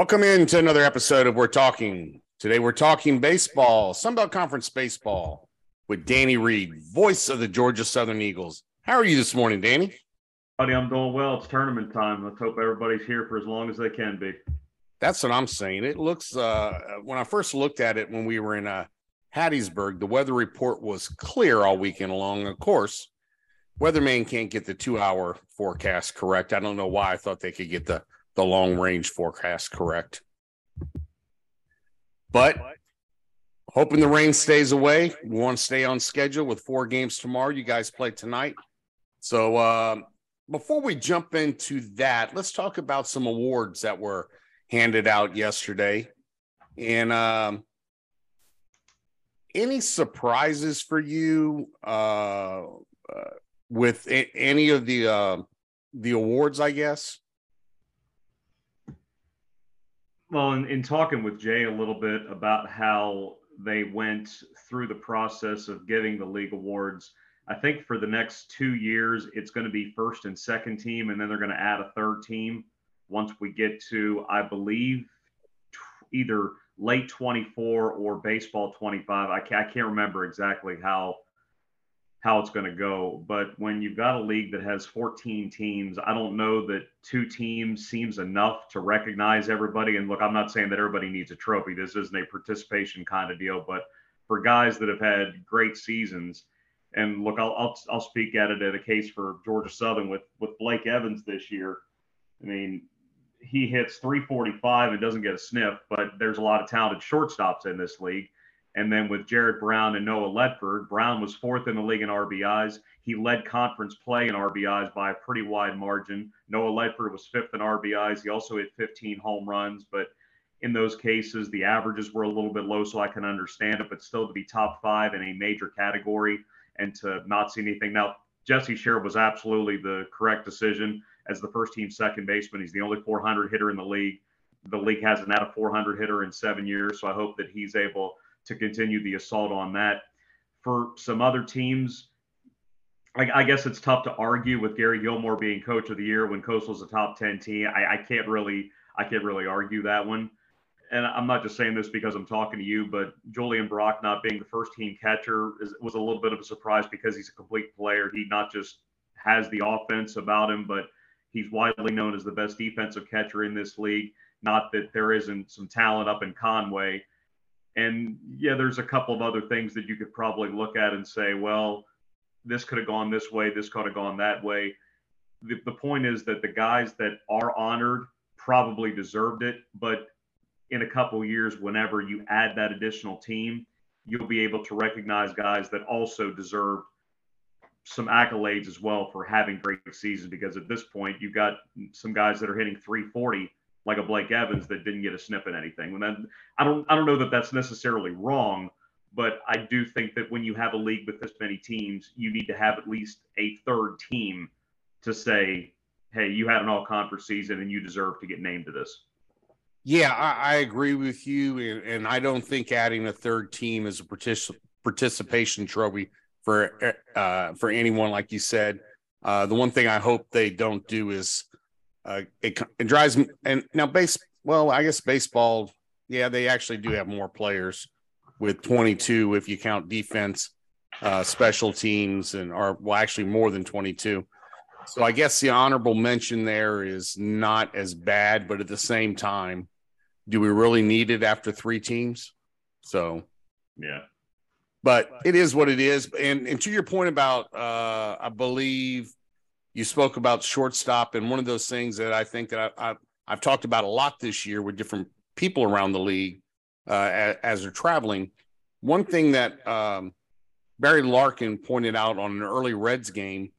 It's on you. Welcome into another episode of We're Talking. Today we're talking baseball, Sun Belt Conference baseball with Danny Reed, voice of the Georgia Southern Eagles. How are you this morning, Danny? Buddy, I'm doing well. It's tournament time. Let's hope everybody's here for as long as they can be. That's what I'm saying. It looks uh when I first looked at it when we were in uh Hattiesburg, the weather report was clear all weekend long. Of course, weatherman can't get the two hour forecast correct. I don't know why I thought they could get the the long range forecast correct. But hoping the rain stays away. We want to stay on schedule with four games tomorrow. You guys play tonight. So uh, before we jump into that, let's talk about some awards that were handed out yesterday. And um, any surprises for you uh, uh, with a- any of the uh, the awards? I guess. Well, in, in talking with Jay a little bit about how they went through the process of giving the league awards, I think for the next two years, it's going to be first and second team, and then they're going to add a third team once we get to, I believe, either late 24 or baseball 25. I I can't remember exactly how how it's going to go. But when you've got a league that has 14 teams, I don't know that two teams seems enough to recognize everybody. And look, I'm not saying that everybody needs a trophy. This isn't a participation kind of deal, but for guys that have had great seasons, and look, I'll I'll, I'll speak at it at a case for Georgia Southern with with Blake Evans this year. I mean, he hits 345 and doesn't get a sniff, but there's a lot of talented shortstops in this league. And then with Jared Brown and Noah Ledford, Brown was fourth in the league in RBIs. He led conference play in RBIs by a pretty wide margin. Noah Ledford was fifth in RBIs. He also hit 15 home runs, but in those cases, the averages were a little bit low, so I can understand it. But still, to be top five in a major category and to not see anything. Now, Jesse Sherritt was absolutely the correct decision as the first team second baseman. He's the only 400 hitter in the league. The league hasn't had a 400 hitter in seven years, so I hope that he's able to continue the assault on that. For some other teams, I, I, guess it's tough to argue with Gary Gilmore being coach of the year when Coastal's a top 10 team. I, I can't really, I can't really argue that one. And I'm not just saying this because I'm talking to you, but Julian Brock not being the first team catcher is, was a little bit of a surprise because he's a complete player. He not just has the offense about him, but he's widely known as the best defensive catcher in this league. Not that there isn't some talent up in Conway, and yeah, there's a couple of other things that you could probably look at and say, well, this could have gone this way, this could have gone that way. The, the point is that the guys that are honored probably deserved it, but in a couple years, whenever you add that additional team, you'll be able to recognize guys that also deserve some accolades as well for having great seasons. Because at this point, you've got some guys that are hitting 340 like a Blake Evans that didn't get a sniff at anything. And then I don't I don't know that that's necessarily wrong, but I do think that when you have a league with this many teams, you need to have at least a third team to say, hey, you had an all conference season and you deserve to get named to this. Yeah, I, I agree with you, and, and, I don't think adding a third team is a partic- participation trophy for uh, for anyone, like you said. Uh, the one thing I hope they don't do is uh, it, it drives me. And now, base, well, I guess baseball, yeah, they actually do have more players with 22 if you count defense, uh, special teams, and are well, actually more than 22. So I guess the honorable mention there is not as bad, but at the same time, do we really need it after three teams? So, yeah. But it is what it is. And, and to your point about, uh, I believe you spoke about shortstop, and one of those things that I think that I, I, have talked about a lot this year with different people around the league uh, as, as, they're traveling. One thing that um, Barry Larkin pointed out on an early Reds game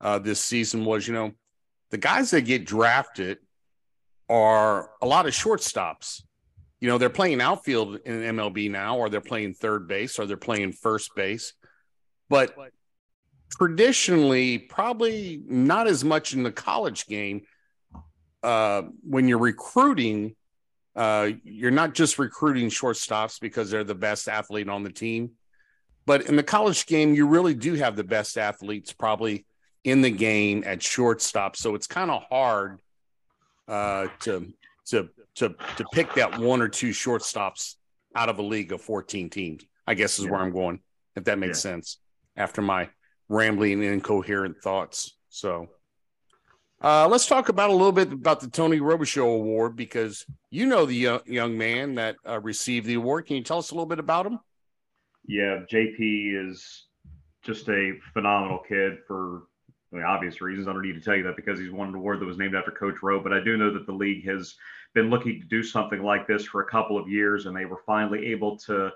uh, this season was, you know, the guys that get drafted are a lot of shortstops. You know, they're playing outfield in MLB now, or they're playing third base, or they're playing first base. But traditionally probably not as much in the college game. Uh, when you're recruiting, uh, you're not just recruiting shortstops because they're the best athlete on the team, but in the college game, you really do have the best athletes probably in the game at shortstop. So it's kind of hard uh, to to to to pick that one or two shortstops out of a league of 14 teams. I guess is yeah. where I'm going, if that makes yeah. sense. After my rambling incoherent thoughts, so uh, let's talk about a little bit about the Tony Robichaux Award because you know the young, young man that uh, received the award. Can you tell us a little bit about him? Yeah, JP is just a phenomenal kid for I mean, obvious reasons. I don't need to tell you that because he's won an award that was named after Coach Rowe. But I do know that the league has been looking to do something like this for a couple of years, and they were finally able to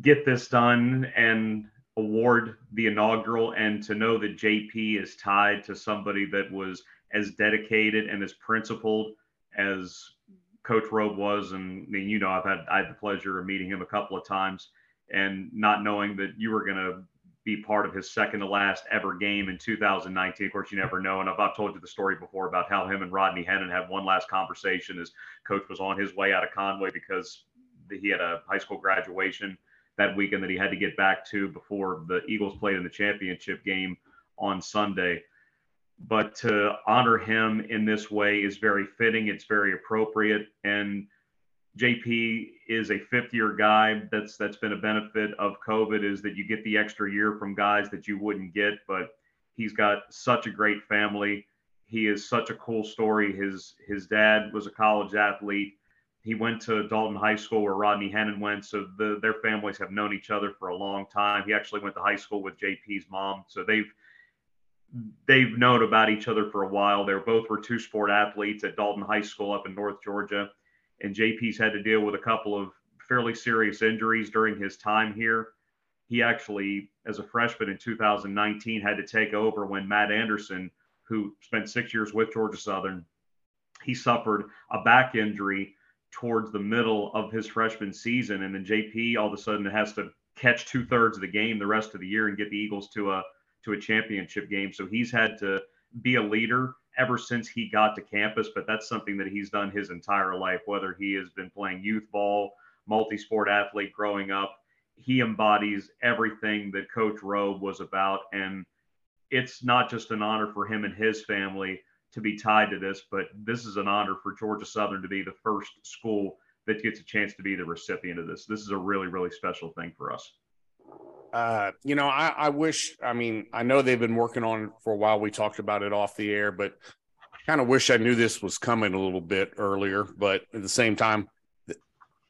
get this done and award the inaugural. And to know that JP is tied to somebody that was as dedicated and as principled as Coach Robe was, and I mean, you know, I've had I had the pleasure of meeting him a couple of times, and not knowing that you were going to be part of his second to last ever game in 2019. Of course, you never know. And I've, I've told you the story before about how him and Rodney Hennon had one last conversation as coach was on his way out of Conway because he had a high school graduation that weekend that he had to get back to before the Eagles played in the championship game on Sunday. But to honor him in this way is very fitting. It's very appropriate. And JP is a fifth year guy. That's that's been a benefit of COVID is that you get the extra year from guys that you wouldn't get. But he's got such a great family. He is such a cool story. His his dad was a college athlete. He went to Dalton High School where Rodney Hennon went. So the, their families have known each other for a long time. He actually went to high school with JP's mom. So they've they've known about each other for a while. They both were two sport athletes at Dalton High School up in North Georgia and JP's had to deal with a couple of fairly serious injuries during his time here. He actually, as a freshman in 2019, had to take over when Matt Anderson, who spent six years with Georgia Southern, he suffered a back injury towards the middle of his freshman season, and then JP all of a sudden has to catch two thirds of the game the rest of the year and get the Eagles to a to a championship game. So he's had to be a leader ever since he got to campus, but that's something that he's done his entire life, whether he has been playing youth ball, multi sport athlete growing up. He embodies everything that Coach Rowe was about. And it's not just an honor for him and his family to be tied to this, but this is an honor for Georgia Southern to be the first school that gets a chance to be the recipient of this. This is a really, really special thing for us. Uh, you know, I, I wish, I mean, I know they've been working on it for a while. We talked about it off the air, but kind of wish I knew this was coming a little bit earlier. But at the same time,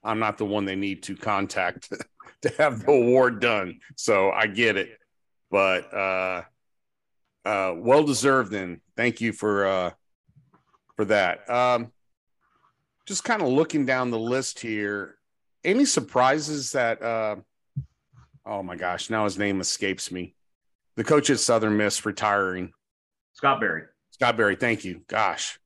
I'm not the one they need to contact to have the award done. So I get it. But uh, uh, well deserved then. Thank you for uh, for that. Um, just kind of looking down the list here. Any surprises that uh, oh my gosh, now his name escapes me. The coach at Southern Miss retiring. Scott Berry. Scott Berry, thank you. Gosh.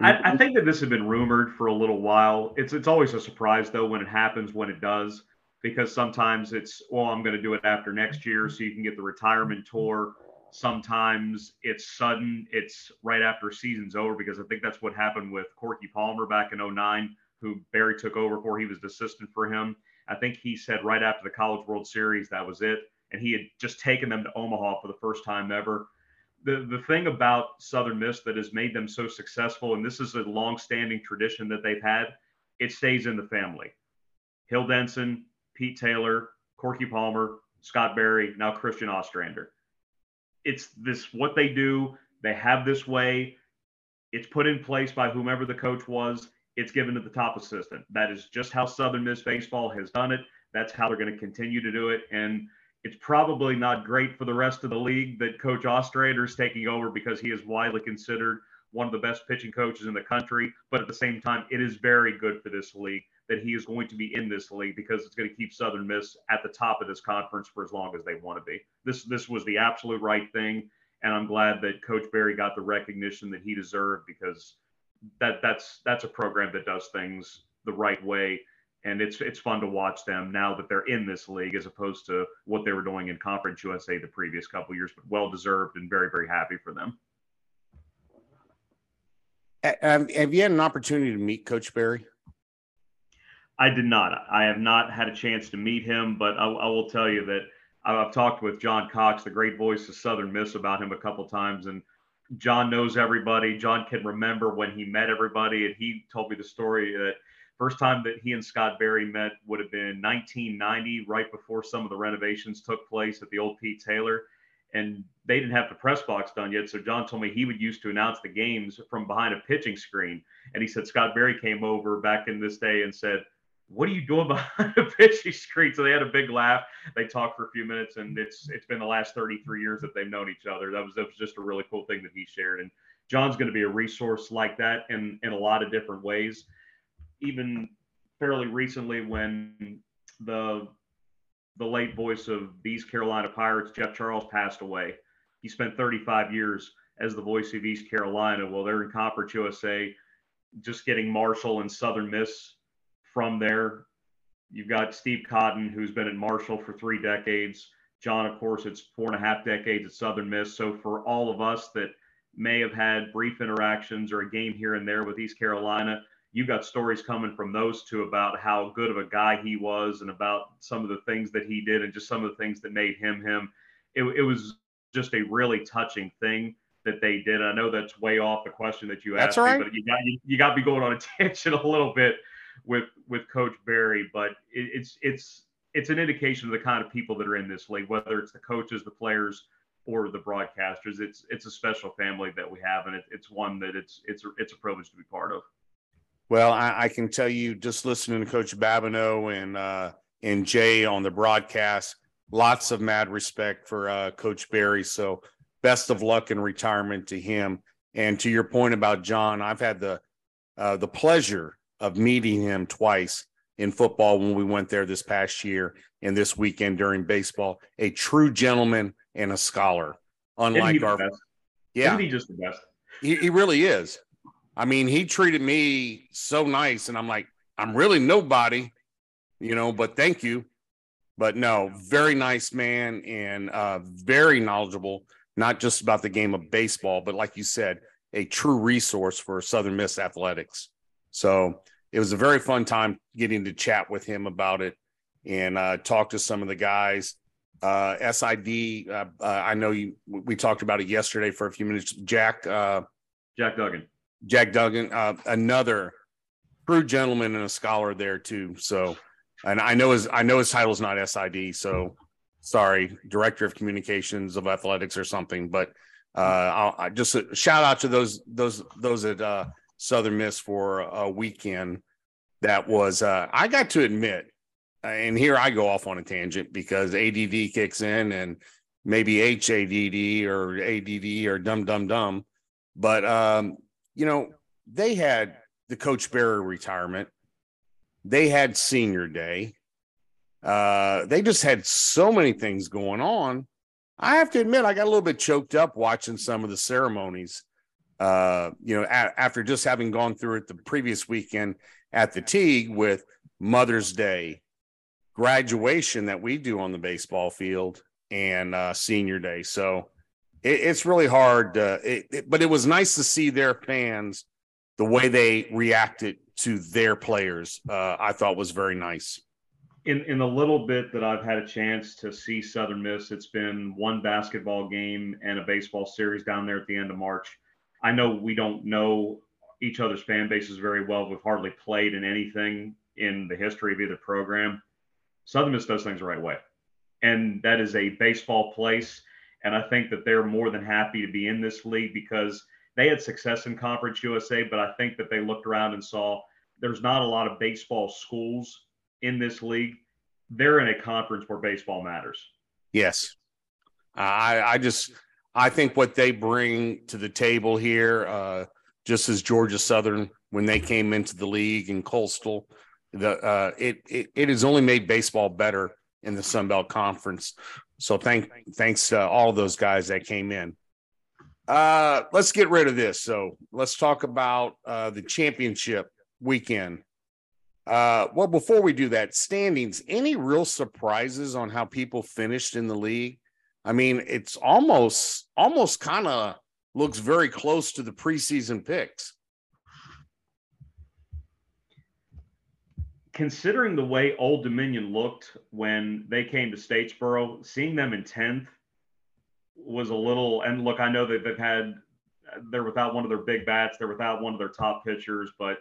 I, I, think that this had been rumored for a little while. It's it's always a surprise though when it happens when it does, because sometimes it's well, I'm going to do it after next year so you can get the retirement tour. Sometimes it's sudden, it's right after season's over because I think that's what happened with Corky Palmer back in 09, who Berry took over for. He was the assistant for him. I think he said right after the College World Series that was it, and he had just taken them to Omaha for the first time ever. The the thing about Southern Miss that has made them so successful, and this is a long-standing tradition that they've had, it stays in the family. Hill Denson, Pete Taylor, Corky Palmer, Scott Berry, now Christian Ostrander. It's this what they do. They have this way. It's put in place by whomever the coach was it's given to the top assistant. That is just how Southern Miss baseball has done it. That's how they're going to continue to do it. And it's probably not great for the rest of the league that Coach Ostrander is taking over because he is widely considered one of the best pitching coaches in the country. But at the same time, it is very good for this league that he is going to be in this league because it's going to keep Southern Miss at the top of this conference for as long as they want to be. This this was the absolute right thing, and I'm glad that Coach Berry got the recognition that he deserved because that that's that's a program that does things the right way and it's it's fun to watch them now that they're in this league as opposed to what they were doing in conference usa the previous couple years but well deserved and very very happy for them have, you had an opportunity to meet coach berry i did not i have not had a chance to meet him but i, I will tell you that i've talked with john cox the great voice of southern miss about him a couple times and John knows everybody. John can remember when he met everybody, and he told me the story that first time that he and Scott Berry met would have been 1990, right before some of the renovations took place at the old Pete Taylor and they didn't have the press box done yet. So John told me he would used to announce the games from behind a pitching screen. And he said Scott Berry came over back in this day and said, "What are you doing behind a pitching screen?" So they had a big laugh. They talked for a few minutes, and it's it's been the last 33 years that they've known each other. That was that was just a really cool thing that he shared. And John's going to be a resource like that in in a lot of different ways. Even fairly recently, when the the late voice of these Carolina Pirates, Jeff Charles, passed away. He spent 35 years as the voice of East Carolina. Well, they're in Conference USA, just getting Marshall and Southern Miss from there. You've got Steve Cotton, who's been at Marshall for three decades. John, of course, it's four and a half decades at Southern Miss. So for all of us that may have had brief interactions or a game here and there with East Carolina, you've got stories coming from those two about how good of a guy he was and about some of the things that he did and just some of the things that made him him. It, it was just a really touching thing that they did. I know that's way off the question that you that's asked right. me, but you got you, you got to be going on a tangent a little bit with with Coach Berry, But it, it's it's it's an indication of the kind of people that are in this league, whether it's the coaches, the players, or the broadcasters. It's it's a special family that we have, and it, it's one that it's it's it's a privilege to be part of. Well, I, I, can tell you just listening to Coach Babineau and uh, and Jay on the broadcast, lots of mad respect for uh, Coach Berry. So best of luck in retirement to him. And to your point about John, I've had the uh, the pleasure of meeting him twice in football when we went there this past year and this weekend during baseball. A true gentleman and a scholar, unlike our. Yeah, Isn't he just the best? He, he really is. I mean, he treated me so nice, and I'm like, I'm really nobody, you know, but thank you. But no, very nice man and uh, very knowledgeable, not just about the game of baseball, but like you said, a true resource for Southern Miss athletics. So it was a very fun time getting to chat with him about it and uh, talk to some of the guys. Uh, SID, uh, uh, I know you. We talked about it yesterday for a few minutes. Jack, uh, Jack Duggan. Jack Duggan, uh, another true gentleman and a scholar there too. So, and I know his I know his title is not SID. So, sorry, Director of Communications of Athletics or something. But uh, I'll, I just shout out to those those those that uh, Southern Miss for a weekend that was. Uh, I got to admit, and here I go off on a tangent because ADD kicks in and maybe HADD or ADD or dumb dumb dumb. But um, you know, they had the Coach Berry retirement, they had senior day. Uh, they just had so many things going on. I have to admit, I got a little bit choked up watching some of the ceremonies. Uh, you know, a- after just having gone through it the previous weekend at the Tigue with Mother's Day, graduation that we do on the baseball field, and uh, senior day. So it, it's really hard. Uh, it, it, but it was nice to see their fans the way they reacted to their players. Uh, I thought was very nice. In in the little bit that I've had a chance to see Southern Miss, it's been one basketball game and a baseball series down there at the end of March. I know we don't know each other's fan bases very well. We've hardly played in anything in the history of either program. Southern Miss does things the right way. And that is a baseball place. And I think that they're more than happy to be in this league because they had success in Conference USA, but I think that they looked around and saw there's not a lot of baseball schools in this league. They're in a conference where baseball matters. Yes. I I just I think what they bring to the table here, uh, just as Georgia Southern when they came into the league and Coastal, the uh, it, it it has only made baseball better in the Sun Belt Conference. So thank thanks to all those guys that came in. Uh, let's get rid of this. So let's talk about uh, the championship weekend. Uh, well, before we do that, standings. Any real surprises on how people finished in the league? I mean, it's almost almost kind of looks very close to the preseason picks. considering the way Old Dominion looked when they came to Statesboro, seeing them in 10th was a little. And look, I know that they've had they're without one of their big bats, they're without one of their top pitchers, but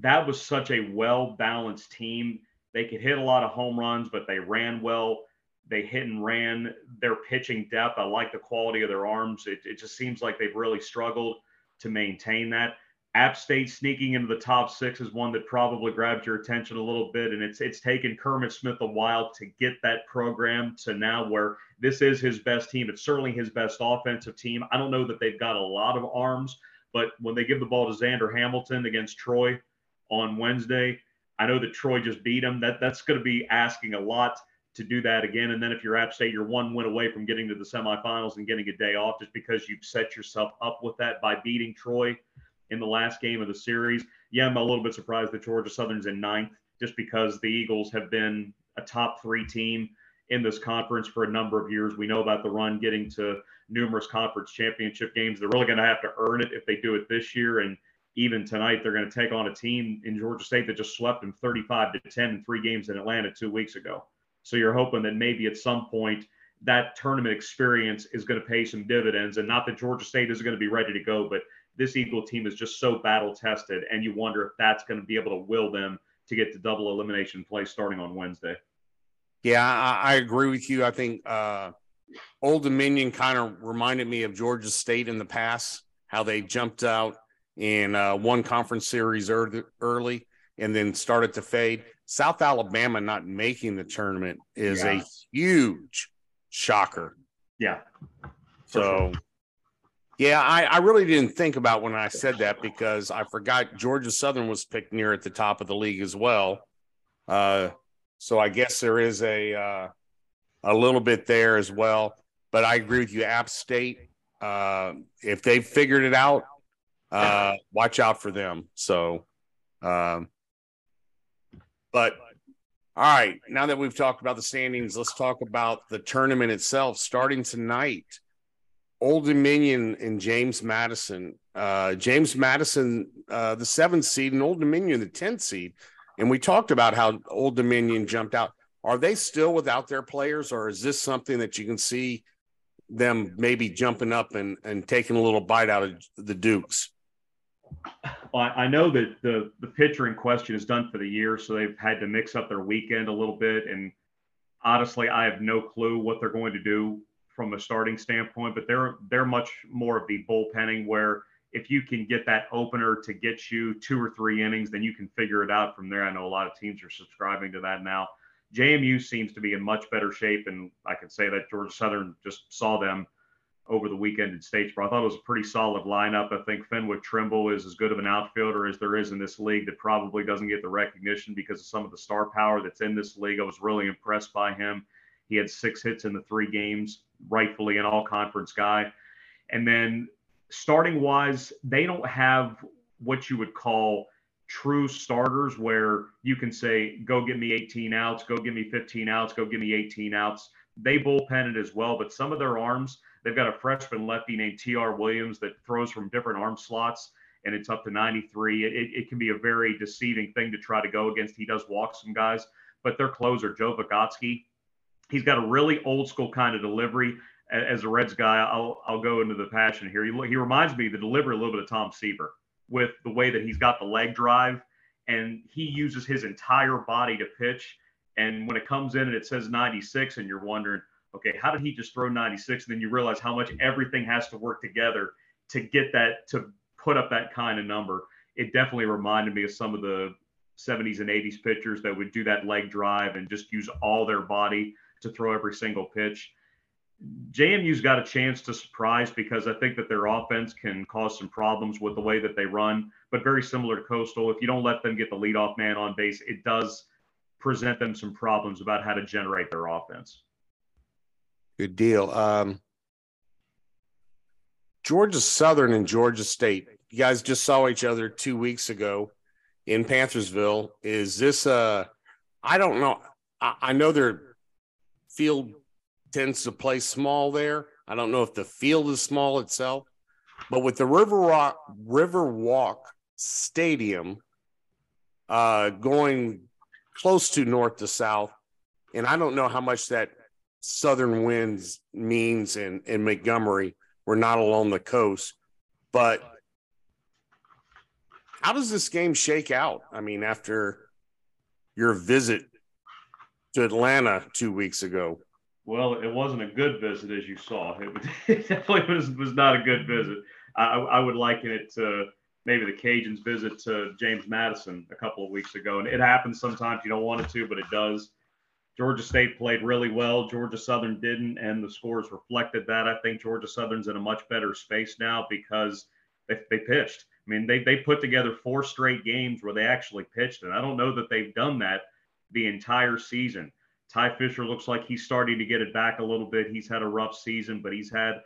that was such a well balanced team. They could hit a lot of home runs, but they ran well. They hit and ran. Their pitching depth, I like the quality of their arms. It, it just seems like they've really struggled to maintain that. App State sneaking into the top six is one that probably grabbed your attention a little bit, and it's it's taken Kermit Smith a while to get that program to now where this is his best team. It's certainly his best offensive team. I don't know that they've got a lot of arms, but when they give the ball to Xander Hamilton against Troy on Wednesday, I know that Troy just beat him. That that's going to be asking a lot to do that again. And then if you're App State, you're one win away from getting to the semifinals and getting a day off just because you've set yourself up with that by beating Troy in the last game of the series. Yeah, I'm a little bit surprised that Georgia Southern's in ninth just because the Eagles have been a top three team in this conference for a number of years. We know about the run getting to numerous conference championship games. They're really going to have to earn it if they do it this year. And even tonight, they're going to take on a team in Georgia State that just swept them 35 to 10 in three games in Atlanta two weeks ago. So you're hoping that maybe at some point that tournament experience is going to pay some dividends. And not that Georgia State is going to be ready to go, but this Eagle team is just so battle tested, and you wonder if that's going to be able to will them to get to double elimination play starting on Wednesday. Yeah, I, I agree with you. I think uh, Old Dominion kind of reminded me of Georgia State in the past, how they jumped out in uh, one conference series early, early and then started to fade. South Alabama not making the tournament is yeah. a huge shocker. Yeah. So. Sure yeah, I, I really didn't think about when I said that because I forgot Georgia Southern was picked near at the top of the league as well. Uh, so I guess there is a uh, a little bit there as well. But I agree with you, App State. Uh, if they've figured it out, uh, watch out for them. So, um, but all right, now that we've talked about the standings, let's talk about the tournament itself starting tonight. Old Dominion and James Madison. Uh, James Madison, uh, the seventh seed, and Old Dominion, the tenth seed. And we talked about how Old Dominion jumped out. Are they still without their players, or is this something that you can see them maybe jumping up and, and taking a little bite out of the Dukes? I know that the the pitcher in question is done for the year, so they've had to mix up their weekend a little bit. And honestly, I have no clue what they're going to do from a starting standpoint, but they're they're much more of the bullpenning where if you can get that opener to get you two or three innings, then you can figure it out from there. I know a lot of teams are subscribing to that now. JMU seems to be in much better shape, and I can say that Georgia Southern just saw them over the weekend in Statesboro. I thought it was a pretty solid lineup. I think Fenwick Trimble is as good of an outfielder as there is in this league that probably doesn't get the recognition because of some of the star power that's in this league. I was really impressed by him. He had six hits in the three games, rightfully an all conference guy. And then starting wise, they don't have what you would call true starters where you can say, go give me 18 outs, go give me 15 outs, go give me 18 outs. They bullpen it as well, but some of their arms, they've got a freshman lefty named T.R. Williams that throws from different arm slots and it's up to 93. It, it, can be a very deceiving thing to try to go against. He does walk some guys, but their closer, Joe Vogatsky, He's got a really old school kind of delivery. As a Reds guy, I'll I'll go into the passion here. He, he reminds me the delivery a little bit of Tom Seaver with the way that he's got the leg drive and he uses his entire body to pitch. And when it comes in and it says 96, and you're wondering, okay, how did he just throw 96? And then you realize how much everything has to work together to get that to put up that kind of number. It definitely reminded me of some of the 70s and 80s pitchers that would do that leg drive and just use all their body to throw every single pitch. JMU's got a chance to surprise because I think that their offense can cause some problems with the way that they run, but very similar to Coastal. If you don't let them get the leadoff man on base, it does present them some problems about how to generate their offense. Good deal. Um, Georgia Southern and Georgia State. You guys just saw each other two weeks ago in Panthersville. Is this uh I don't know. I, I know they're field tends to play small there. I don't know if the field is small itself, but with the River Rock River Walk Stadium uh, going close to north to south, and I don't know how much that southern winds means in in Montgomery. We're not along the coast, But how does this game shake out? I mean, after your visit to Atlanta two weeks ago. Well, it wasn't a good visit, as you saw. It, it definitely was, was not a good visit. I, I would liken it to maybe the Cajuns' visit to James Madison a couple of weeks ago. And it happens sometimes. You don't want it to, but it does. Georgia State played really well. Georgia Southern didn't, and the scores reflected that. I think Georgia Southern's in a much better space now because they, they pitched. I mean, they, they put together four straight games where they actually pitched, and I don't know that they've done that the entire season. Ty Fisher looks like he's starting to get it back a little bit. He's had a rough season, but he's had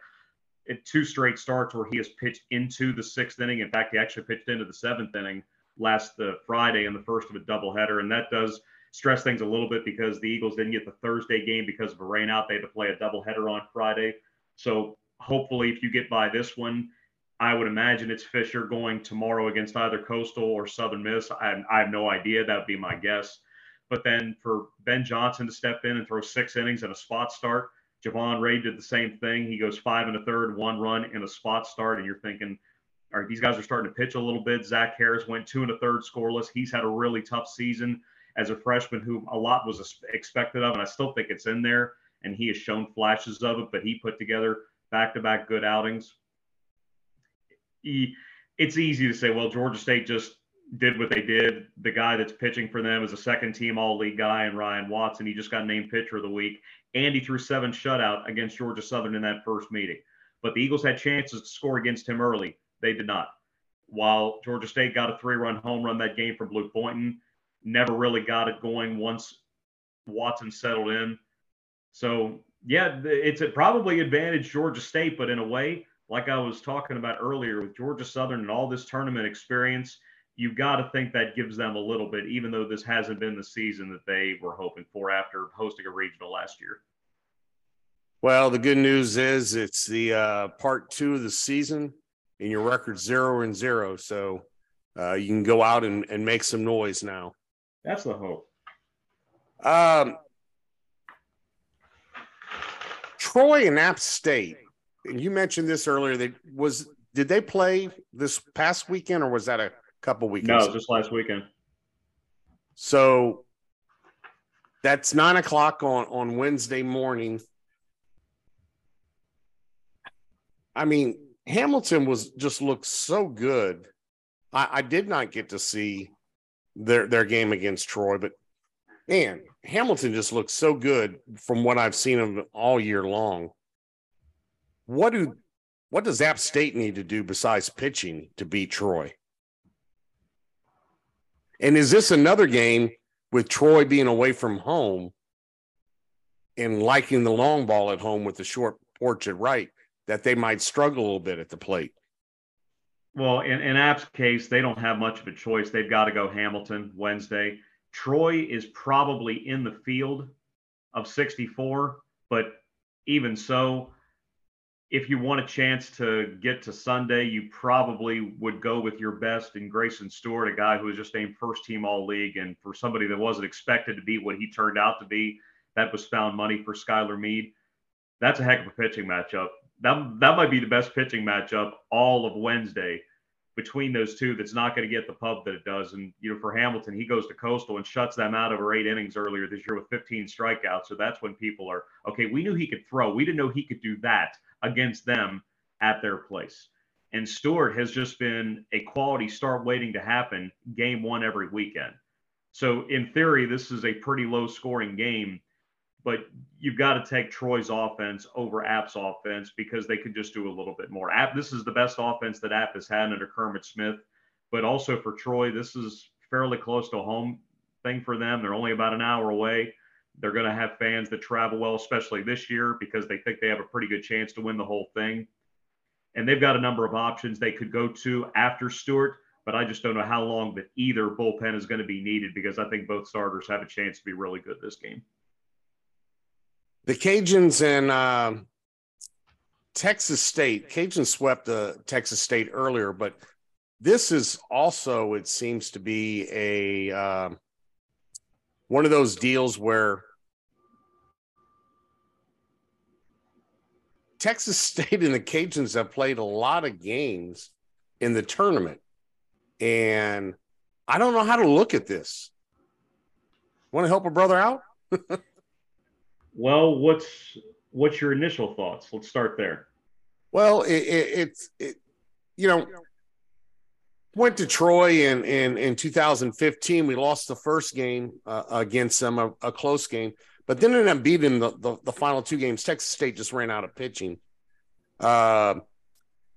two straight starts where he has pitched into the sixth inning. In fact, he actually pitched into the seventh inning last the Friday in the first of a doubleheader, and that does stress things a little bit because the Eagles didn't get the Thursday game because of a rainout. They had to play a doubleheader on Friday. So hopefully, if you get by this one, I would imagine it's Fisher going tomorrow against either Coastal or Southern Miss. I, I have no idea. That would be my guess. But then for Ben Johnson to step in and throw six innings and a spot start, Javon Ray did the same thing. He goes five and a third, one run in a spot start, and you're thinking, all right, these guys are starting to pitch a little bit. Zach Harris went two and a third scoreless. He's had a really tough season as a freshman, who a lot was expected of, and I still think it's in there. And he has shown flashes of it, but he put together back-to-back good outings. He, it's easy to say, well, Georgia State just did what they did. The guy that's pitching for them is a second team all league guy, and Ryan Watson. He just got named pitcher of the week. And he threw seven shutout against Georgia Southern in that first meeting. But the Eagles had chances to score against him early. They did not. While Georgia State got a three run home run that game from Luke Boynton, never really got it going once Watson settled in. So, yeah, it's probably advantage Georgia State, but in a way, like I was talking about earlier with Georgia Southern and all this tournament experience, you've got to think that gives them a little bit, even though this hasn't been the season that they were hoping for after hosting a regional last year. Well, the good news is it's the uh, part two of the season, and your record zero and zero. So uh, you can go out and, and make some noise now. That's the hope. Um, Troy and App State, and you mentioned this earlier. They was did they play this past weekend, or was that a couple weekends. No, just last weekend. So that's nine o'clock on on Wednesday morning. I mean, Hamilton was just looked so good. I, I did not get to see their their game against Troy, but man, Hamilton just looks so good from what I've seen of all year long. What do what does App State need to do besides pitching to beat Troy? And is this another game with Troy being away from home and liking the long ball at home with the short porch at right that they might struggle a little bit at the plate? Well, in, in App's case, they don't have much of a choice. They've got to go Hamilton Wednesday. Troy is probably in the field of 64, but even so, if you want a chance to get to Sunday, you probably would go with your best in Grayson Stewart, a guy who was just named first team all league. And for somebody that wasn't expected to be what he turned out to be, that was found money for Skylar Meade. That's a heck of a pitching matchup. That, that might be the best pitching matchup all of Wednesday between those two that's not going to get the pub that it does. And, you know, for Hamilton, he goes to Coastal and shuts them out over eight innings earlier this year with 15 strikeouts. So that's when people are, okay, we knew he could throw. We didn't know he could do that against them at their place. And Stewart has just been a quality start waiting to happen game one every weekend. So, in theory, this is a pretty low scoring game, but you've got to take Troy's offense over App's offense because they could just do a little bit more. App, this is the best offense that App has had under Kermit Smith, but also for Troy, this is fairly close to home thing for them. They're only about an hour away. They're going to have fans that travel well, especially this year, because they think they have a pretty good chance to win the whole thing. And they've got a number of options they could go to after Stewart, but I just don't know how long that either bullpen is going to be needed because I think both starters have a chance to be really good this game. The Cajuns and uh, Texas State, Cajuns swept uh, Texas State earlier, but this is also, it seems to be a. Uh, one of those deals where Texas State and the Cajuns have played a lot of games in the tournament. And I don't know how to look at this. Want to help a brother out? well, what's what's your initial thoughts? Let's start there. Well, it, it, it's it, you know went to Troy in in in 2015. We lost the first game uh, against them, a, a, close game, but then ended up beating the, the, the final two games. Texas State just ran out of pitching, uh,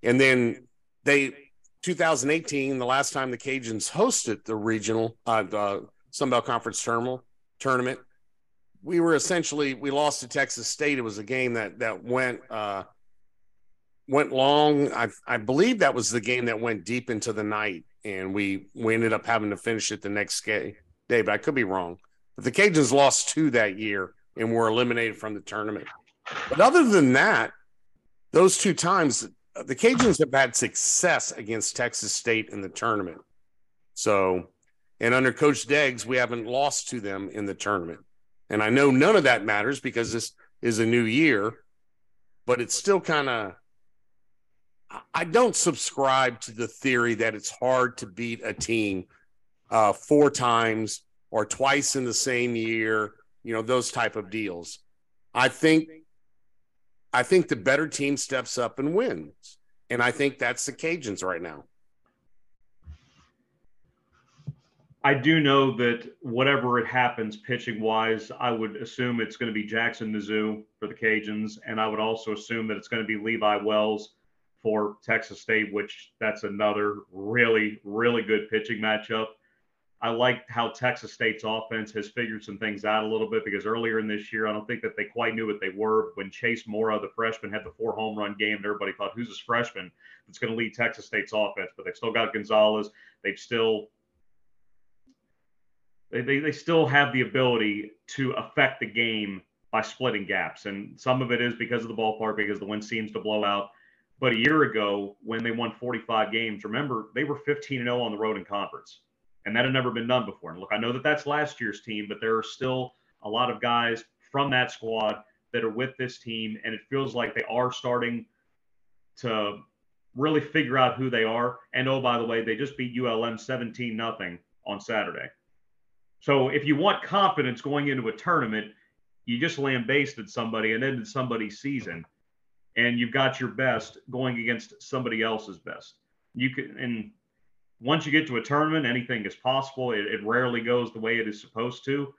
and then they 2018, the last time the Cajuns hosted the regional uh, the Sun Belt Conference tournament, tournament, we were essentially we lost to Texas State. It was a game that that went uh, went long. I I believe that was the game that went deep into the night, and we we ended up having to finish it the next day. But I could be wrong. But the Cajuns lost two that year and were eliminated from the tournament. But other than that, those two times the Cajuns have had success against Texas State in the tournament. So, and under Coach Deggs, we haven't lost to them in the tournament. And I know none of that matters because this is a new year, but it's still kind of. I don't subscribe to the theory that it's hard to beat a team uh, four times or twice in the same year. You know those type of deals. I think I think the better team steps up and wins. And I think that's the Cajuns right now. I do know that whatever it happens pitching wise, I would assume it's going to be Jackson Nezuh for the Cajuns. And I would also assume that it's going to be Levi Wells for Texas State, which that's another really, really good pitching matchup. I like how Texas State's offense has figured some things out a little bit because earlier in this year, I don't think that they quite knew what they were. When Chase Mora, the freshman, had the four home run game, and everybody thought, who's this freshman that's going to lead Texas State's offense? But they've still got Gonzalez. They've still they, they, they still have the ability to affect the game by splitting gaps. And some of it is because of the ballpark, because the wind seems to blow out. But a year ago, when they won 45 games, remember, they were 15 0 on the road in conference and that had never been done before. And look, I know that that's last year's team, but there are still a lot of guys from that squad that are with this team, and it feels like they are starting to really figure out who they are. And oh, by the way, they just beat ULM 17 nothing on Saturday. So if you want confidence going into a tournament, you just lambasted somebody and ended somebody's season, and you've got your best going against somebody else's best. You can and once you get to a tournament, anything is possible. It, it rarely goes the way it is supposed to.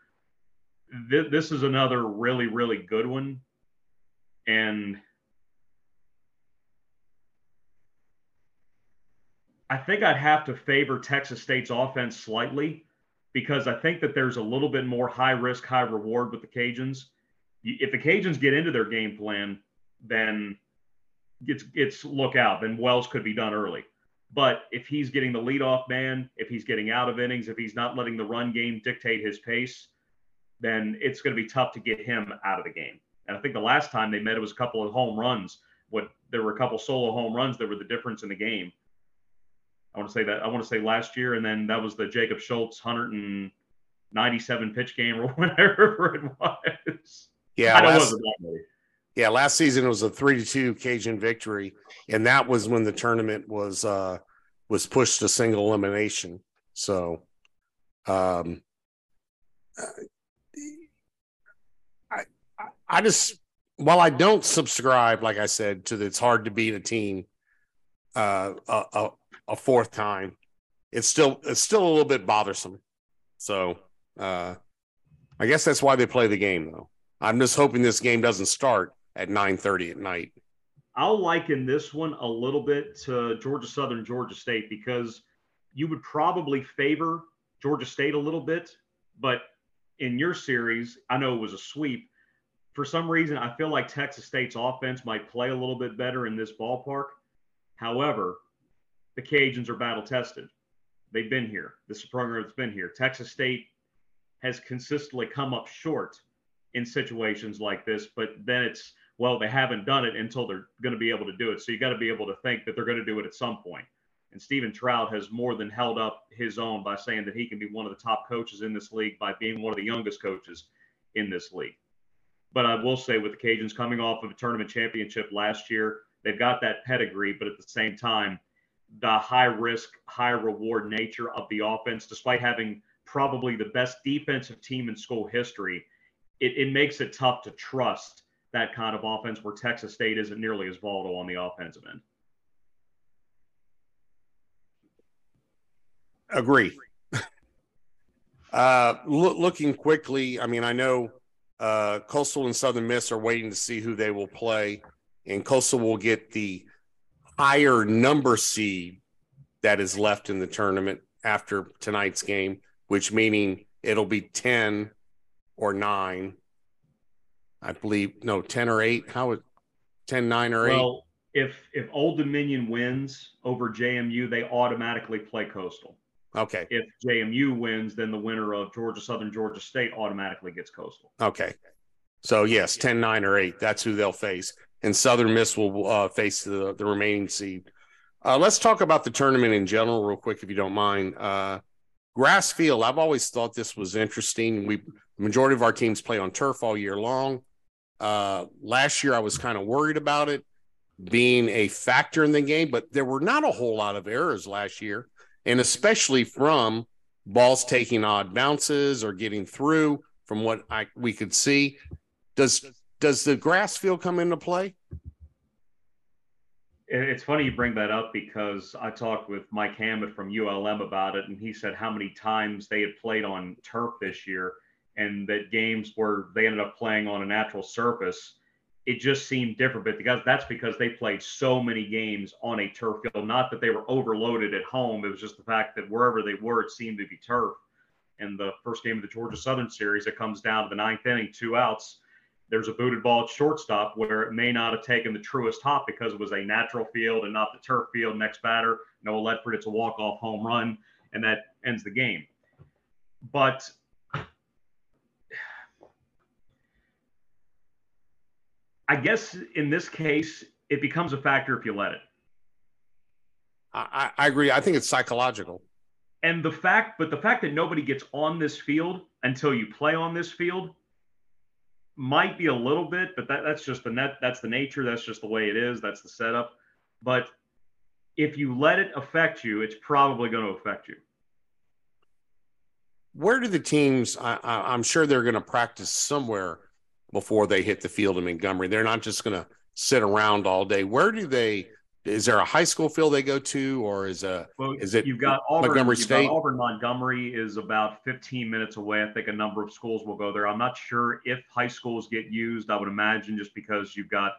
Th- this is another really, really good one. And I think I'd have to favor Texas State's offense slightly because I think that there's a little bit more high risk, high reward with the Cajuns. If the Cajuns get into their game plan, then it's it's look out. Then Wells could be done early. But if he's getting the leadoff man, if he's getting out of innings, if he's not letting the run game dictate his pace, then it's going to be tough to get him out of the game. And I think the last time they met, it was a couple of home runs. What there were a couple solo home runs that were the difference in the game. I want to say that I want to say last year, and then that was the Jacob Schultz 197 pitch game or whatever it was. Yeah, I last, yeah, last season it was a three to two Cajun victory, and that was when the tournament was uh was pushed to single elimination. So, um, I I just while I don't subscribe, like I said, to the, it's hard to beat a team uh, a, a, fourth time. It's still it's still a little bit bothersome. So, uh, I guess that's why they play the game, though. I'm just hoping this game doesn't start at 9:30 at night. I'll liken this one a little bit to Georgia Southern, Georgia State because you would probably favor Georgia State a little bit, but in your series, I know it was a sweep. For some reason, I feel like Texas State's offense might play a little bit better in this ballpark. However, the Cajuns are battle tested. They've been here. This is a program that's been here. Texas State has consistently come up short in situations like this, but then it's well, they haven't done it until they're going to be able to do it. So you got to be able to think that they're going to do it at some point. And Steven Trout has more than held up his own by saying that he can be one of the top coaches in this league by being one of the youngest coaches in this league. But I will say, with the Cajuns coming off of a tournament championship last year, they've got that pedigree, but at the same time, the high risk, high reward nature of the offense, despite having probably the best defensive team in school history, it, it makes it tough to trust that kind of offense where Texas State isn't nearly as volatile on the offensive end. Agree. uh, lo- looking quickly, I mean, I know uh, Coastal and Southern Miss are waiting to see who they will play, and Coastal will get the higher number seed that is left in the tournament after tonight's game, which meaning it'll be 10 or 9. I believe no 10 or 8. How would 10 9 or 8? Well, if if Old Dominion wins over JMU, they automatically play Coastal. Okay. If JMU wins, then the winner of Georgia Southern Georgia State automatically gets Coastal. Okay. So yes, 10 9 or 8, that's who they'll face. And Southern Miss will uh, face the, the remaining seed. Uh, let's talk about the tournament in general, real quick, if you don't mind. Uh, grass field, I've always thought this was interesting. We the majority of our teams play on turf all year long. Uh, last year, I was kind of worried about it being a factor in the game, but there were not a whole lot of errors last year and especially from balls taking odd bounces or getting through from what I we could see. Does does the grass field come into play? It's funny you bring that up because I talked with Mike Hammett from ULM about it, and he said how many times they had played on turf this year, and that games where they ended up playing on a natural surface it just seemed different. But because that's because they played so many games on a turf field. Not that they were overloaded at home. It was just the fact that wherever they were, it seemed to be turf. In the first game of the Georgia Southern series, it comes down to the ninth inning, two outs. There's a booted ball at shortstop where it may not have taken the truest hop because it was a natural field and not the turf field. Next batter, Noah Ledford, it's a walk-off home run, and that ends the game. But I guess in this case, it becomes a factor if you let it. I, I agree. I think it's psychological. And the fact, but the fact that nobody gets on this field until you play on this field might be a little bit, but that, that's just the net. That's the nature. That's just the way it is. That's the setup. But if you let it affect you, it's probably going to affect you. Where do the teams? I, I'm sure they're going to practice somewhere before they hit the field in Montgomery. They're not just going to sit around all day. Where do they? Is there a high school field they go to, or is a well, is it you've got Auburn, Montgomery State? Got Auburn Montgomery is about 15 minutes away. I think a number of schools will go there. I'm not sure if high schools get used. I would imagine just because you've got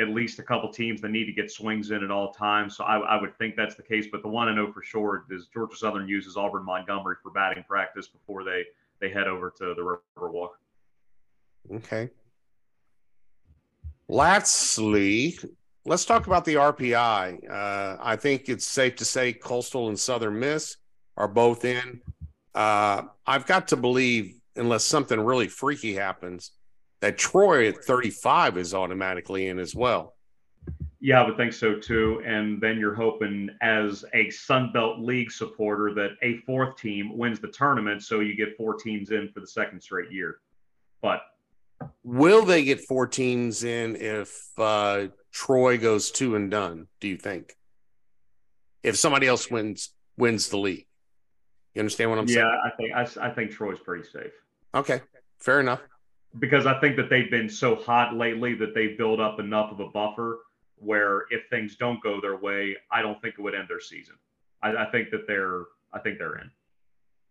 at least a couple teams that need to get swings in at all times. So I, I, would think that's the case. But the one I know for sure is Georgia Southern uses Auburn Montgomery for batting practice before they they head over to the Riverwalk. Okay. Lastly, let's talk about the RPI. Uh, I think it's safe to say Coastal and Southern Miss are both in. Uh, I've got to believe, unless something really freaky happens, that Troy at 35 is automatically in as well. Yeah, I would think so too. And then you're hoping, as a Sun Belt League supporter, that a fourth team wins the tournament, so you get four teams in for the second straight year. But Will they get four teams in if uh, Troy goes two and done? Do you think? If somebody else wins wins the league, you understand what I'm yeah, saying? Yeah, I think I, I think Troy's pretty safe. Okay, fair enough. Because I think that they've been so hot lately that they've built up enough of a buffer where if things don't go their way, I don't think it would end their season. I, I think that they're I think they're in.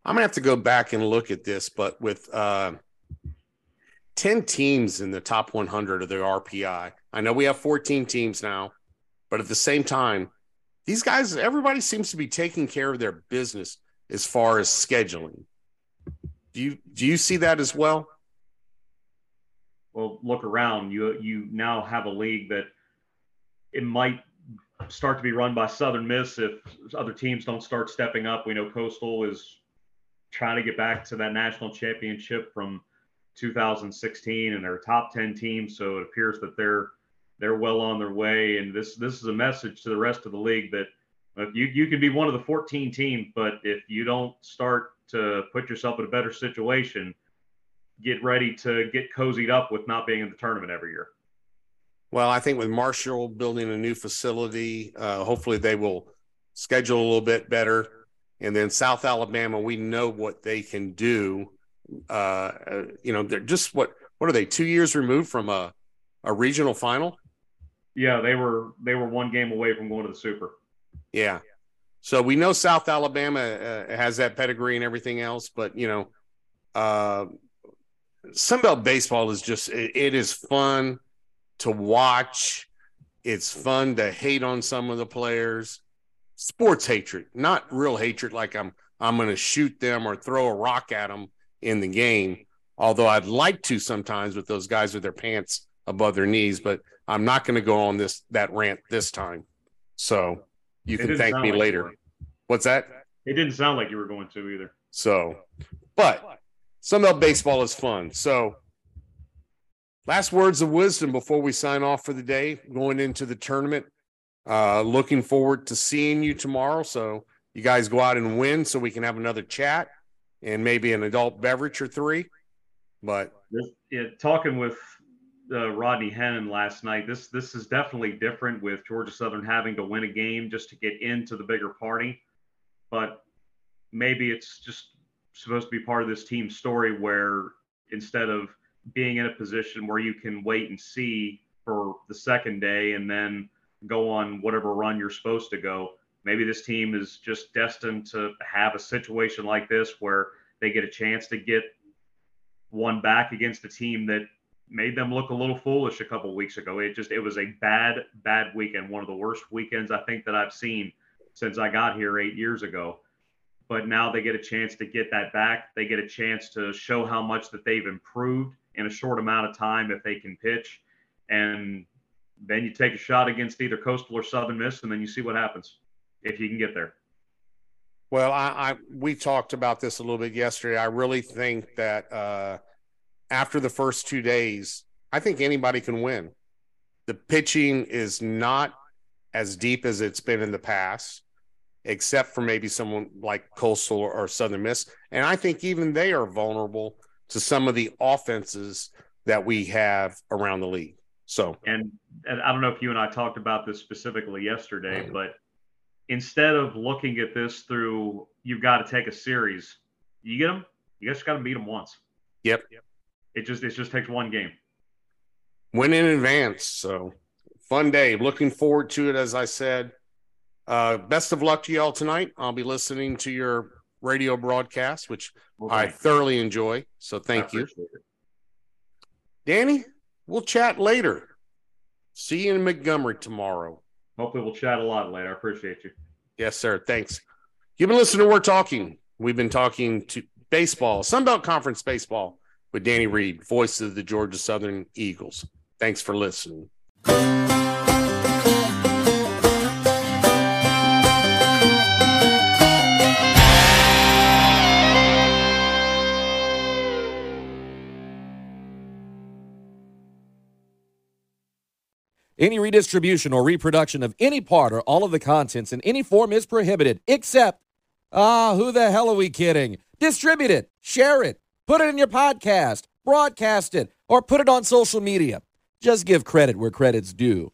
I'm gonna have to go back and look at this, but with uh 10 teams in the top 100 of the RPI. I know we have 14 teams now, but at the same time, these guys, everybody seems to be taking care of their business as far as scheduling. Do you do you see that as well? Well, look around. You you now have a league that it might start to be run by Southern Miss if other teams don't start stepping up. We know Coastal is trying to get back to that national championship from 2016 and they're top 10 team. So it appears that they're they're well on their way. And this this is a message to the rest of the league that you you can be one of the 14 teams, but if you don't start to put yourself in a better situation, get ready to get cozied up with not being in the tournament every year. Well, I think with Marshall building a new facility, uh, hopefully they will schedule a little bit better. And then South Alabama, we know what they can do. Uh, you know, they're just what what are they? Two years removed from a a regional final. Yeah, they were they were one game away from going to the Super. Yeah, so we know South Alabama uh, has that pedigree and everything else, but you know, uh, Sun Belt baseball is just it, it is fun to watch. It's fun to hate on some of the players. Sports hatred, not real hatred like I'm I'm going to shoot them or throw a rock at them in the game. Although I'd like to sometimes with those guys with their pants above their knees, but I'm not going to go on this that rant this time. So you can thank me like later. What's that? It didn't sound like you were going to either. So, but Sun Belt baseball is fun. So, last words of wisdom before we sign off for the day, going into the tournament. Uh, looking forward to seeing you tomorrow. So, you guys go out and win so we can have another chat and maybe an adult beverage or three. But yeah, talking with uh, Rodney Hennon last night. This this is definitely different with Georgia Southern having to win a game just to get into the bigger party, but maybe it's just supposed to be part of this team story where instead of being in a position where you can wait and see for the second day and then go on whatever run you're supposed to go, maybe this team is just destined to have a situation like this where they get a chance to get one back against a team that made them look a little foolish a couple weeks ago. It just it was a bad bad weekend, one of the worst weekends I think that I've seen since I got here 8 years ago. But now they get a chance to get that back. They get a chance to show how much that they've improved in a short amount of time if they can pitch. And then you take a shot against either Coastal or Southern Miss, and then you see what happens if you can get there. Well, I, I we talked about this a little bit yesterday. I really think that uh, after the first two days, I think anybody can win. The pitching is not as deep as it's been in the past, except for maybe someone like Coastal or Southern Miss. And I think even they are vulnerable to some of the offenses that we have around the league. So, and, and I don't know if you and I talked about this specifically yesterday, but instead of looking at this through, you've got to take a series, you get them, you just got to beat them once. Yep. yep. It just it just takes one game. Win in advance. So fun day. Looking forward to it. As I said, uh, best of luck to y'all tonight. I'll be listening to your radio broadcast, which okay. I thoroughly enjoy. So thank you, it. Danny. We'll chat later. See you in Montgomery tomorrow. Hopefully, we'll chat a lot later. I appreciate you. Yes, sir. Thanks. You've been listening to We're Talking. We've been talking to baseball, Sun Belt Conference baseball with Danny Reed, voice of the Georgia Southern Eagles. Thanks for listening. Any redistribution or reproduction of any part or all of the contents in any form is prohibited, except, ah, who the hell are we kidding? Distribute it, share it, Put it in your podcast, broadcast it, or put it on social media. Just give credit where credit's due.